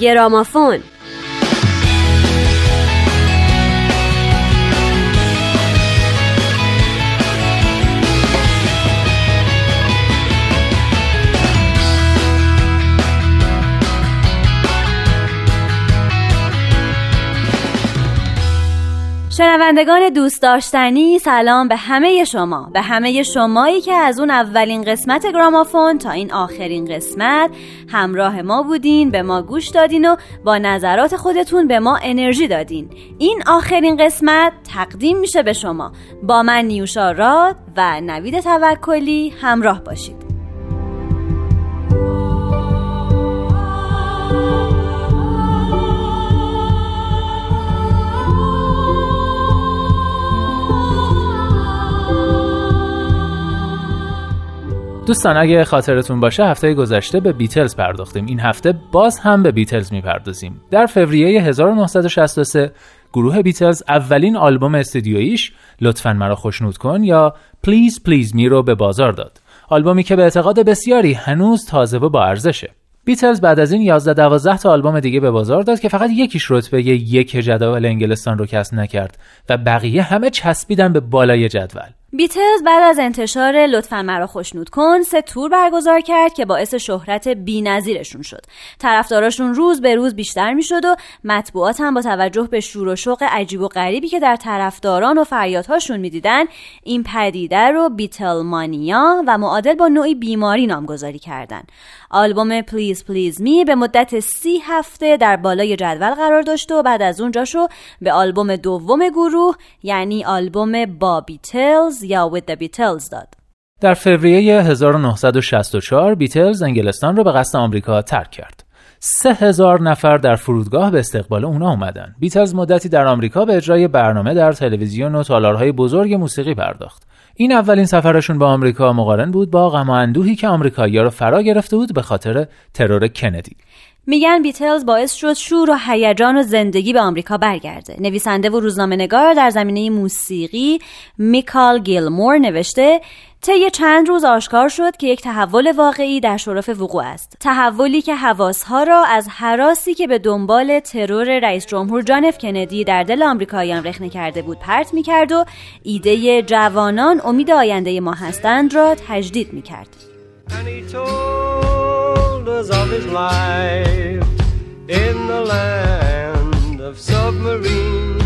گرامافون شنوندگان دوست داشتنی سلام به همه شما به همه شمایی که از اون اولین قسمت گرامافون تا این آخرین قسمت همراه ما بودین به ما گوش دادین و با نظرات خودتون به ما انرژی دادین. این آخرین قسمت تقدیم میشه به شما. با من نیوشا راد و نوید توکلی همراه باشید. دوستان اگه خاطرتون باشه هفته گذشته به بیتلز پرداختیم. این هفته باز هم به بیتلز می‌پردازیم. در فوریه 1963 گروه بیتلز اولین آلبوم استودیویش لطفا مرا خوشنود کن یا Please Please Me رو به بازار داد. آلبومی که به اعتقاد بسیاری هنوز تازه و با ارزشه. بیتلز بعد از این 11 12 تا آلبوم دیگه به بازار داد که فقط یکیش رتبه یک جدول انگلستان رو کسب نکرد و بقیه همه چسبیدن به بالای جدول. بیتلز بعد از انتشار لطفا مرا خوشنود کن سه تور برگزار کرد که باعث شهرت بینظیرشون شد طرفداراشون روز به روز بیشتر می‌شد و مطبوعات هم با توجه به شور و شوق عجیب و غریبی که در طرفداران و فریادهاشون می‌دیدن این پدیده رو Beatlemania و معادل با نوعی بیماری نامگذاری کردند. آلبوم Please Please Me به مدت سی هفته در بالای جدول قرار داشت و بعد از اونجاشو به آلبوم دوم گروه یعنی آلبوم با بیتلز یا With the Beatles داد. در فوریه 1964 بیتلز انگلستان رو به قصد آمریکا ترک کرد. سه هزار نفر در فرودگاه به استقبال اونا اومدن. بیتلز مدتی در آمریکا به اجرای برنامه در تلویزیون و تالارهای بزرگ موسیقی پرداخت. این اولین سفرشون به آمریکا مقارن بود با غم و اندوهی که آمریکایی‌ها رو فرا گرفته بود به خاطر ترور کندی. میگن بیتلز باعث شد شور و هیجان و زندگی به آمریکا برگرده. نویسنده و روزنامه نگار در زمینه موسیقی میکال گیلمور نوشته طی چند روز آشکار شد که یک تحول واقعی در شرف وقوع است تحولی که حواسها را از حراسی که به دنبال ترور رئیس جمهور جان اف کندی در دل آمریکاییان رخنه کرده بود پرت می‌کرد و ایده جوانان امید آینده ما هستند را تجدید می‌کرد shoulders of his life in the land of submarines.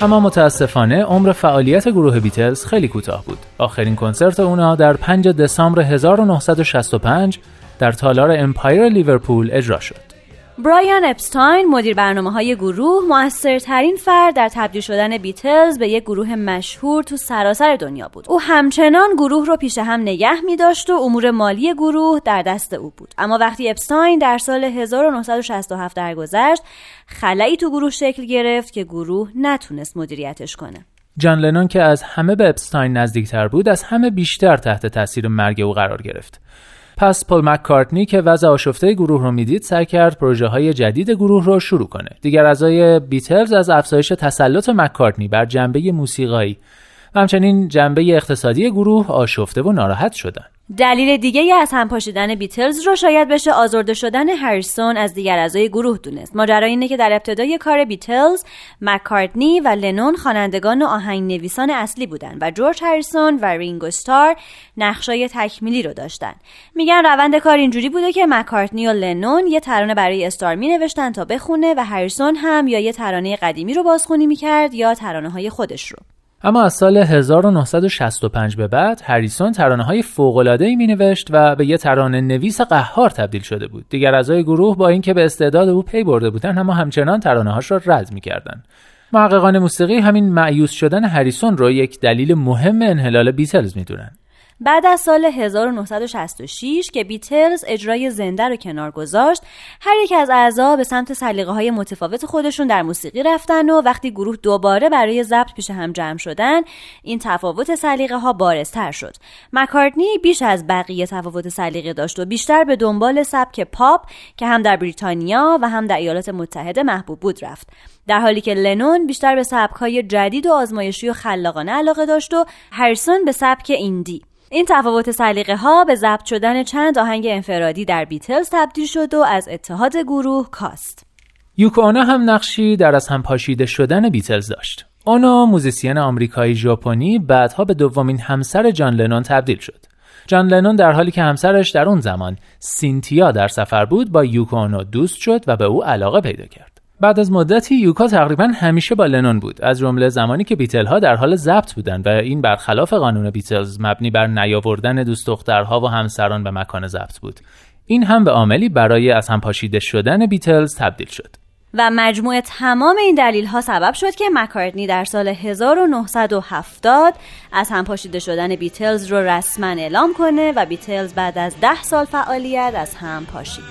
اما متاسفانه عمر فعالیت گروه بیتلز خیلی کوتاه بود. آخرین کنسرت اونا در 5 دسامبر 1965 در تالار امپایر لیورپول اجرا شد. برایان اپستاین مدیر برنامه های گروه موثرترین فرد در تبدیل شدن بیتلز به یک گروه مشهور تو سراسر دنیا بود. او همچنان گروه رو پیش هم نگه می داشت و امور مالی گروه در دست او بود. اما وقتی اپستاین در سال 1967 درگذشت خلایی تو گروه شکل گرفت که گروه نتونست مدیریتش کنه. جان لنون که از همه به اپستاین نزدیکتر بود از همه بیشتر تحت تاثیر مرگ او قرار گرفت. پس پل مککارتنی که وضع آشفته گروه رو می‌دید سعی کرد پروژه های جدید گروه رو شروع کنه. دیگر اعضای بیتلز از افزایش تسلط مککارتنی بر جنبه موسیقایی و همچنین جنبه اقتصادی گروه آشفته و ناراحت شدند. دلیل دیگه از هم پاشیدن بیتلز رو شاید بشه آزرده شدن هریسون از دیگر اعضای گروه دونست. ماجرا اینه که در ابتدای کار بیتلز مکارتنی و لنون خوانندگان و آهنگ نویسان اصلی بودن و جورج هریسون و رینگو استار نقشای تکمیلی رو داشتن. میگن روند کار اینجوری بوده که مکارتنی و لنون یه ترانه برای استار می نوشتن تا بخونه و هریسون هم یا یه ترانه قدیمی رو بازخونی می‌کرد یا ترانه های خودش رو. اما از سال 1965 به بعد هریسون ترانه های ای می و به یه ترانه نویس قهار تبدیل شده بود. دیگر اعضای گروه با اینکه به استعداد او پی برده بودن اما همچنان ترانه هاش را رد می. محققان موسیقی همین معیوس شدن هریسون رو یک دلیل مهم انحلال بیتلز می‌دونن. بعد از سال 1966 که بیتلز اجرای زنده رو کنار گذاشت هر یک از اعضا به سمت سلیقه های متفاوت خودشون در موسیقی رفتن و وقتی گروه دوباره برای ضبط پیش هم جمع شدن این تفاوت سلیقه ها بارزتر شد. مکارتنی بیش از بقیه تفاوت سلیقه داشت و بیشتر به دنبال سبک پاپ که هم در بریتانیا و هم در ایالات متحده محبوب بود رفت. در حالی که لنون بیشتر به های جدید و آزمایشی و خلاقانه علاقه داشت و هریسون به سبک هندی. این تفاوت سلیقه ها به ضبط شدن چند آهنگ انفرادی در بیتلز تبدیل شد و از اتحاد گروه کاست. یوکو هم نقشی در از هم پاشیده شدن بیتلز داشت. اونو موزیسین آمریکایی ژاپنی بعدها به دومین همسر جان لنون تبدیل شد. جان لنون در حالی که همسرش در اون زمان سینتیا در سفر بود با یوکو دوست شد و به او علاقه پیدا کرد. بعد از مدتی یوکا تقریبا همیشه با لنون بود. از جمله زمانی که بیتل ها در حال ضبط بودند و این برخلاف قانون بیتلز مبنی بر نیاوردن دوست دخترها و همسران به مکان ضبط بود. این هم به عاملی برای از هم پاشیده شدن بیتلز تبدیل شد. و مجموع تمام این دلیل ها سبب شد که مکارتنی در سال 1970 از هم پاشیده شدن بیتلز رو رسما اعلام کنه و بیتلز بعد از ده سال فعالیت از هم پاشید.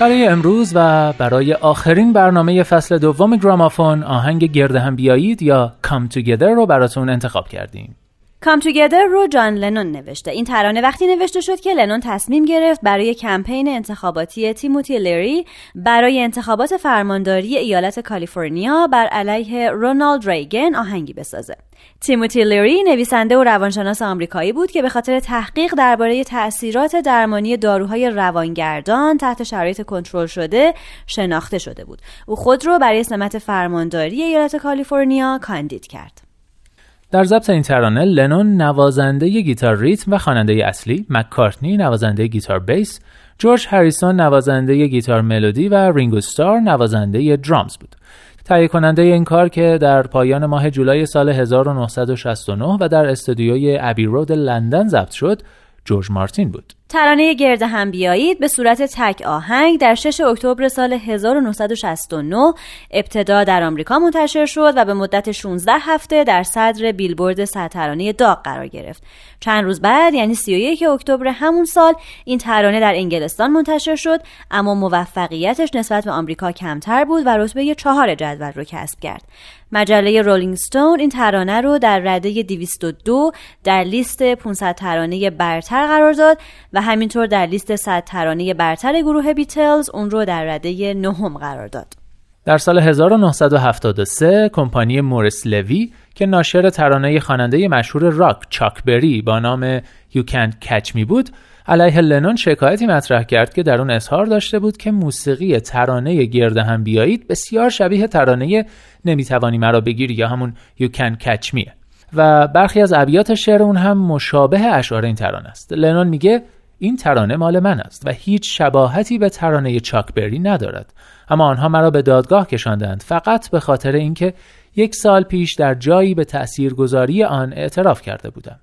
برای امروز و برای آخرین برنامه فصل دوم گرامافون آهنگ گرد هم بیایید یا Come Together رو براتون انتخاب کردیم. Come Together رو جان لنون نوشته. این ترانه وقتی نوشته شد که لنون تصمیم گرفت برای کمپین انتخاباتی تیموتی لری برای انتخابات فرمانداری ایالت کالیفرنیا بر علیه رونالد ریگن آهنگی بسازه. تیموتی لری نویسنده و روانشناس آمریکایی بود که به خاطر تحقیق درباره تاثیرات درمانی داروهای روانگردان تحت شرایط کنترل شده شناخته شده بود. او خود رو برای سمت فرمانداری ایالت کالیفرنیا کاندید کرد. در ضبط این ترانه لنون نوازنده گیتار ریتم و خواننده اصلی، مکارتنی نوازنده گیتار بیس، جورج هریسون نوازنده گیتار ملودی و رینگو ستار نوازنده درامز بود. تهیه کننده این کار که در پایان ماه جولای سال 1969 و در استودیوی ابی رود لندن ضبط شد، جورج مارتین بود. ترانه گرد هم بیایید به صورت تک آهنگ در 6 اکتبر سال 1969 ابتدا در آمریکا منتشر شد و به مدت 16 هفته در صدر بیلبورد ترانه داغ قرار گرفت. چند روز بعد یعنی 31 اکتبر همون سال این ترانه در انگلستان منتشر شد اما موفقیتش نسبت به آمریکا کمتر بود و رتبه چهار جدول رو کسب کرد. مجله رولینگ ستون این ترانه رو در رده 202 در لیست 500 ترانه برتر قرار داد و همینطور در لیست 100 ترانه برتر گروه بیتلز اون رو در رده نهم قرار داد. در سال 1973 کمپانی مورس لوی که ناشر ترانه خواننده مشهور راک چاک بری با نام You Can't Catch Me بود علیه لنون شکایتی مطرح کرد که در اون اظهار داشته بود که موسیقی ترانه گرد هم بیایید بسیار شبیه ترانه نمی‌توانی مرا بگیری یا همون You Can Catch Me و برخی از ابیات شعر اون هم مشابه اشعار این ترانه است لنون میگه این ترانه مال من است و هیچ شباهتی به ترانه چاکبری ندارد. اما آنها مرا به دادگاه کشاندند فقط به خاطر اینکه یک سال پیش در جایی به تاثیرگذاری آن اعتراف کرده بودم.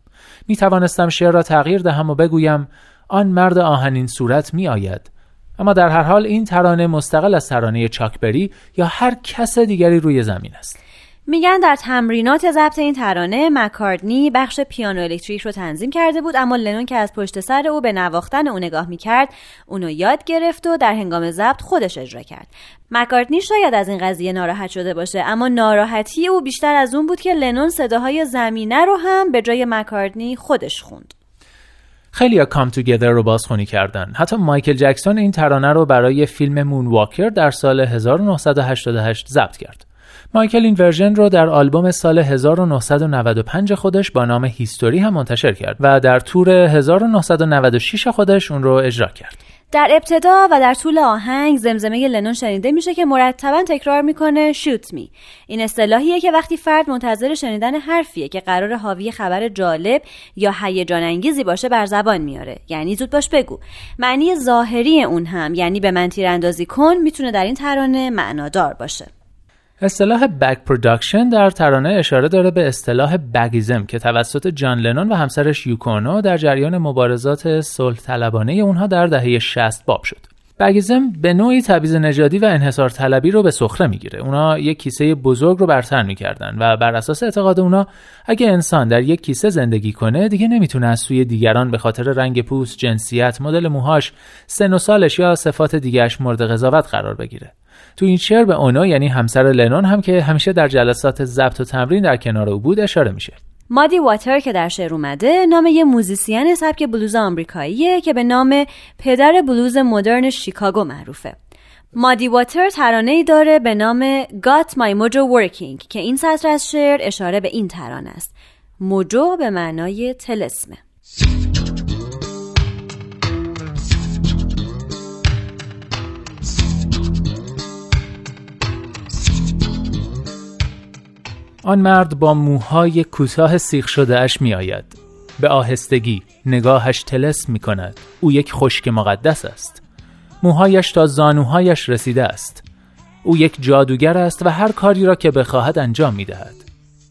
می توانستم شعر را تغییر دهم و بگویم آن مرد آهنین صورت می آید اما در هر حال این ترانه مستقل از ترانه چاکبری یا هر کس دیگری روی زمین است. میگن در تمرینات ضبط این ترانه مکاردنی بخش پیانو الکتریک رو تنظیم کرده بود اما لنون که از پشت سر او به نواختن او نگاه می‌کرد اونو یاد گرفت و در هنگام ضبط خودش اجرا کرد. مکارتنی شاید از این قضیه ناراحت شده باشه اما ناراحتی او بیشتر از اون بود که لنون صداهای زمینه رو هم به جای مکارتنی خودش خوند. خیلی Come Together رو بازخونی کردن. حتی مایکل جکسون این ترانه رو برای فیلم Moonwalker در سال 1988 ضبط کرد. مایکل این version رو در آلبوم سال 1995 خودش با نام HIStory هم منتشر کرد و در تور 1996 خودش اون رو اجرا کرد. در ابتدا و در طول آهنگ زمزمه لنون شنیده میشه که مرتبا تکرار می‌کنه shoot me این اصطلاحیه که وقتی فرد منتظر شنیدن حرفیه که قراره حاوی خبر جالب یا هیجان انگیزی باشه بر زبان میاره. یعنی زود باش بگو. معنی ظاهری اون هم یعنی به من تیراندازی کن می‌تونه در این ترانه معنادار باشه. اصطلاح bag production در ترانه اشاره داره به اصطلاح bagism که توسط جان لنون و همسرش یوکو اونو در جریان مبارزات صلح طلبانه اونها در دهه 60 باب شد. bagism به نوعی تبعیض نژادی و انحصار طلبی رو به سخره می‌گیره. اونا یک کیسه بزرگ رو بر تن می‌کردن و بر اساس اعتقاد اونا اگه انسان در یک کیسه زندگی کنه دیگه نمی‌تونه از سوی دیگران به خاطر رنگ پوست، جنسیت، مدل موهاش، سن و سالش یا صفات دیگرش مورد قضاوت قرار بگیره. تو این شعر به اونا یعنی همسر لنون هم که همیشه در جلسات ضبط و تمرین در کنار او بود اشاره میشه. مادی واتر که در شعر اومده نام یه موزیسین سبک بلوز آمریکاییه که به نام پدر بلوز مدرن شیکاگو معروفه. مادی واتر ترانه ای داره به نام Got My Mojo Working که این سطر از شعر اشاره به این ترانه است. موجو به معنای تلسمه. آن مرد با موهای کوتاه سیخ شده اش می آید. به آهستگی نگاهش تلس می کند. او یک خشک مقدس است. موهایش تا زانوهایش رسیده است. او یک جادوگر است و هر کاری را که بخواهد انجام می دهد.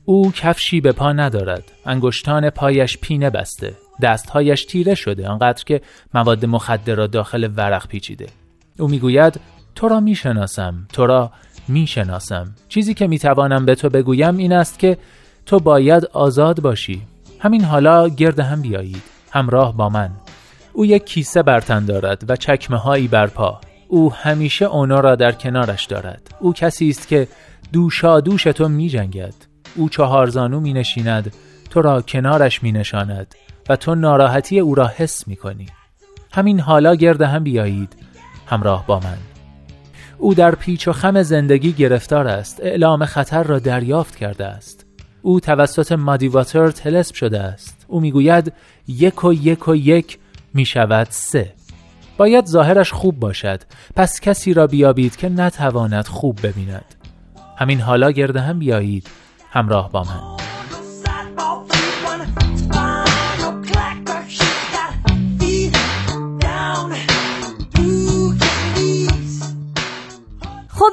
او کفشی به پا ندارد. انگشتان پایش پینه بسته. دستهایش تیره شده آنقدر که مواد مخدر را داخل ورق پیچیده. او می‌گوید تو را می‌شناسم تو را می‌شناسم. چیزی که می‌توانم به تو بگویم این است که تو باید آزاد باشی. همین حالا گرد هم بیایید. همراه با من. او یک کیسه برتن دارد و چکمه هایی بر پا. او همیشه اونا را در کنارش دارد. او کسی است که دوشا دوش تو می جنگد او چهارزانو می نشیند تو را کنارش می نشاند و تو ناراحتی او را حس می کنی همین حالا گرد هم بیایید. همراه با من. او در پیچ و خم زندگی گرفتار است. اعلام خطر را دریافت کرده است. او توسط مادیواتر تلسپ شده است. او می‌گوید یک و یک و یک می شود سه. باید ظاهرش خوب باشد. پس کسی را بیابید که نتواند خوب ببیند. همین حالا گرده هم بیایید. همراه با من.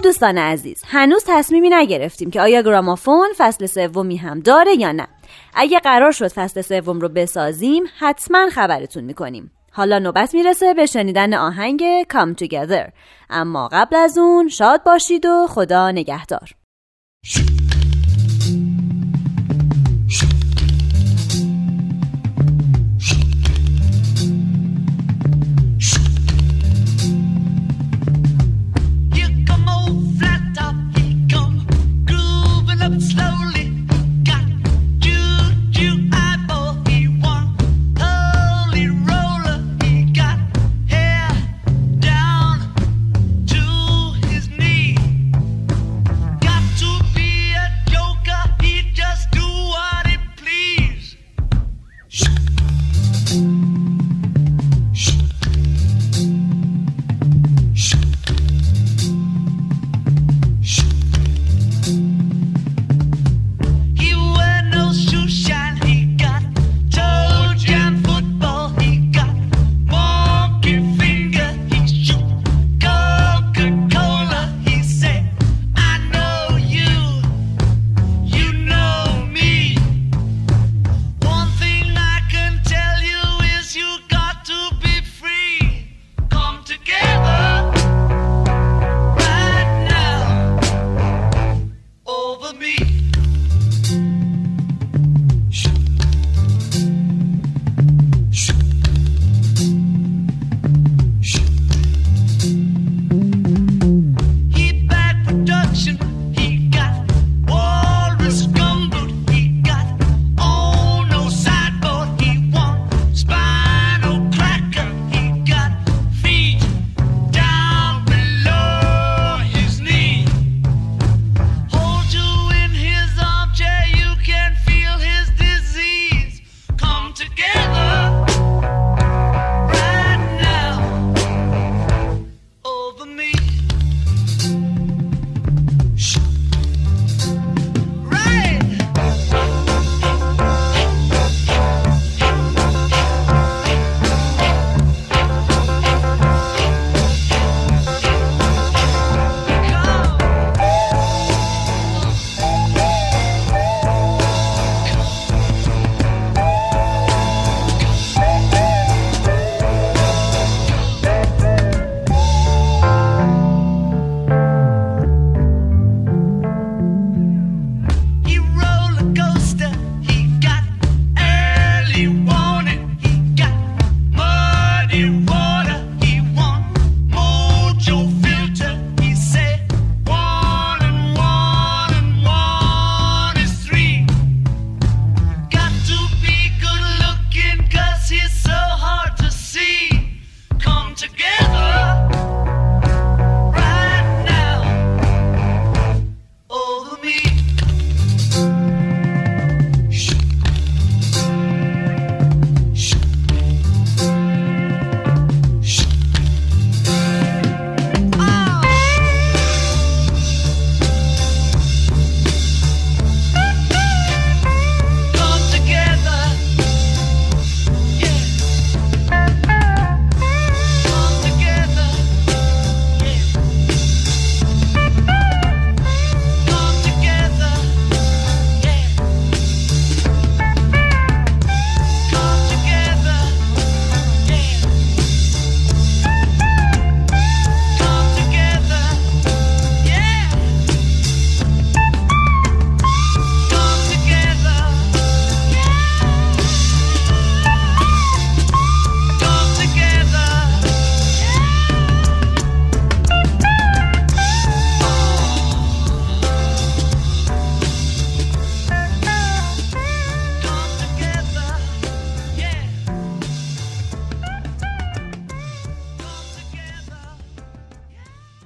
دوستان عزیز هنوز تصمیمی نگرفتیم که آیا گرامافون فصل سومی هم داره یا نه. اگه قرار شد فصل سوم رو بسازیم حتما خبرتون می‌کنیم. حالا نوبت می‌رسه به شنیدن آهنگ Come Together. اما قبل از اون شاد باشید و خدا نگهدار.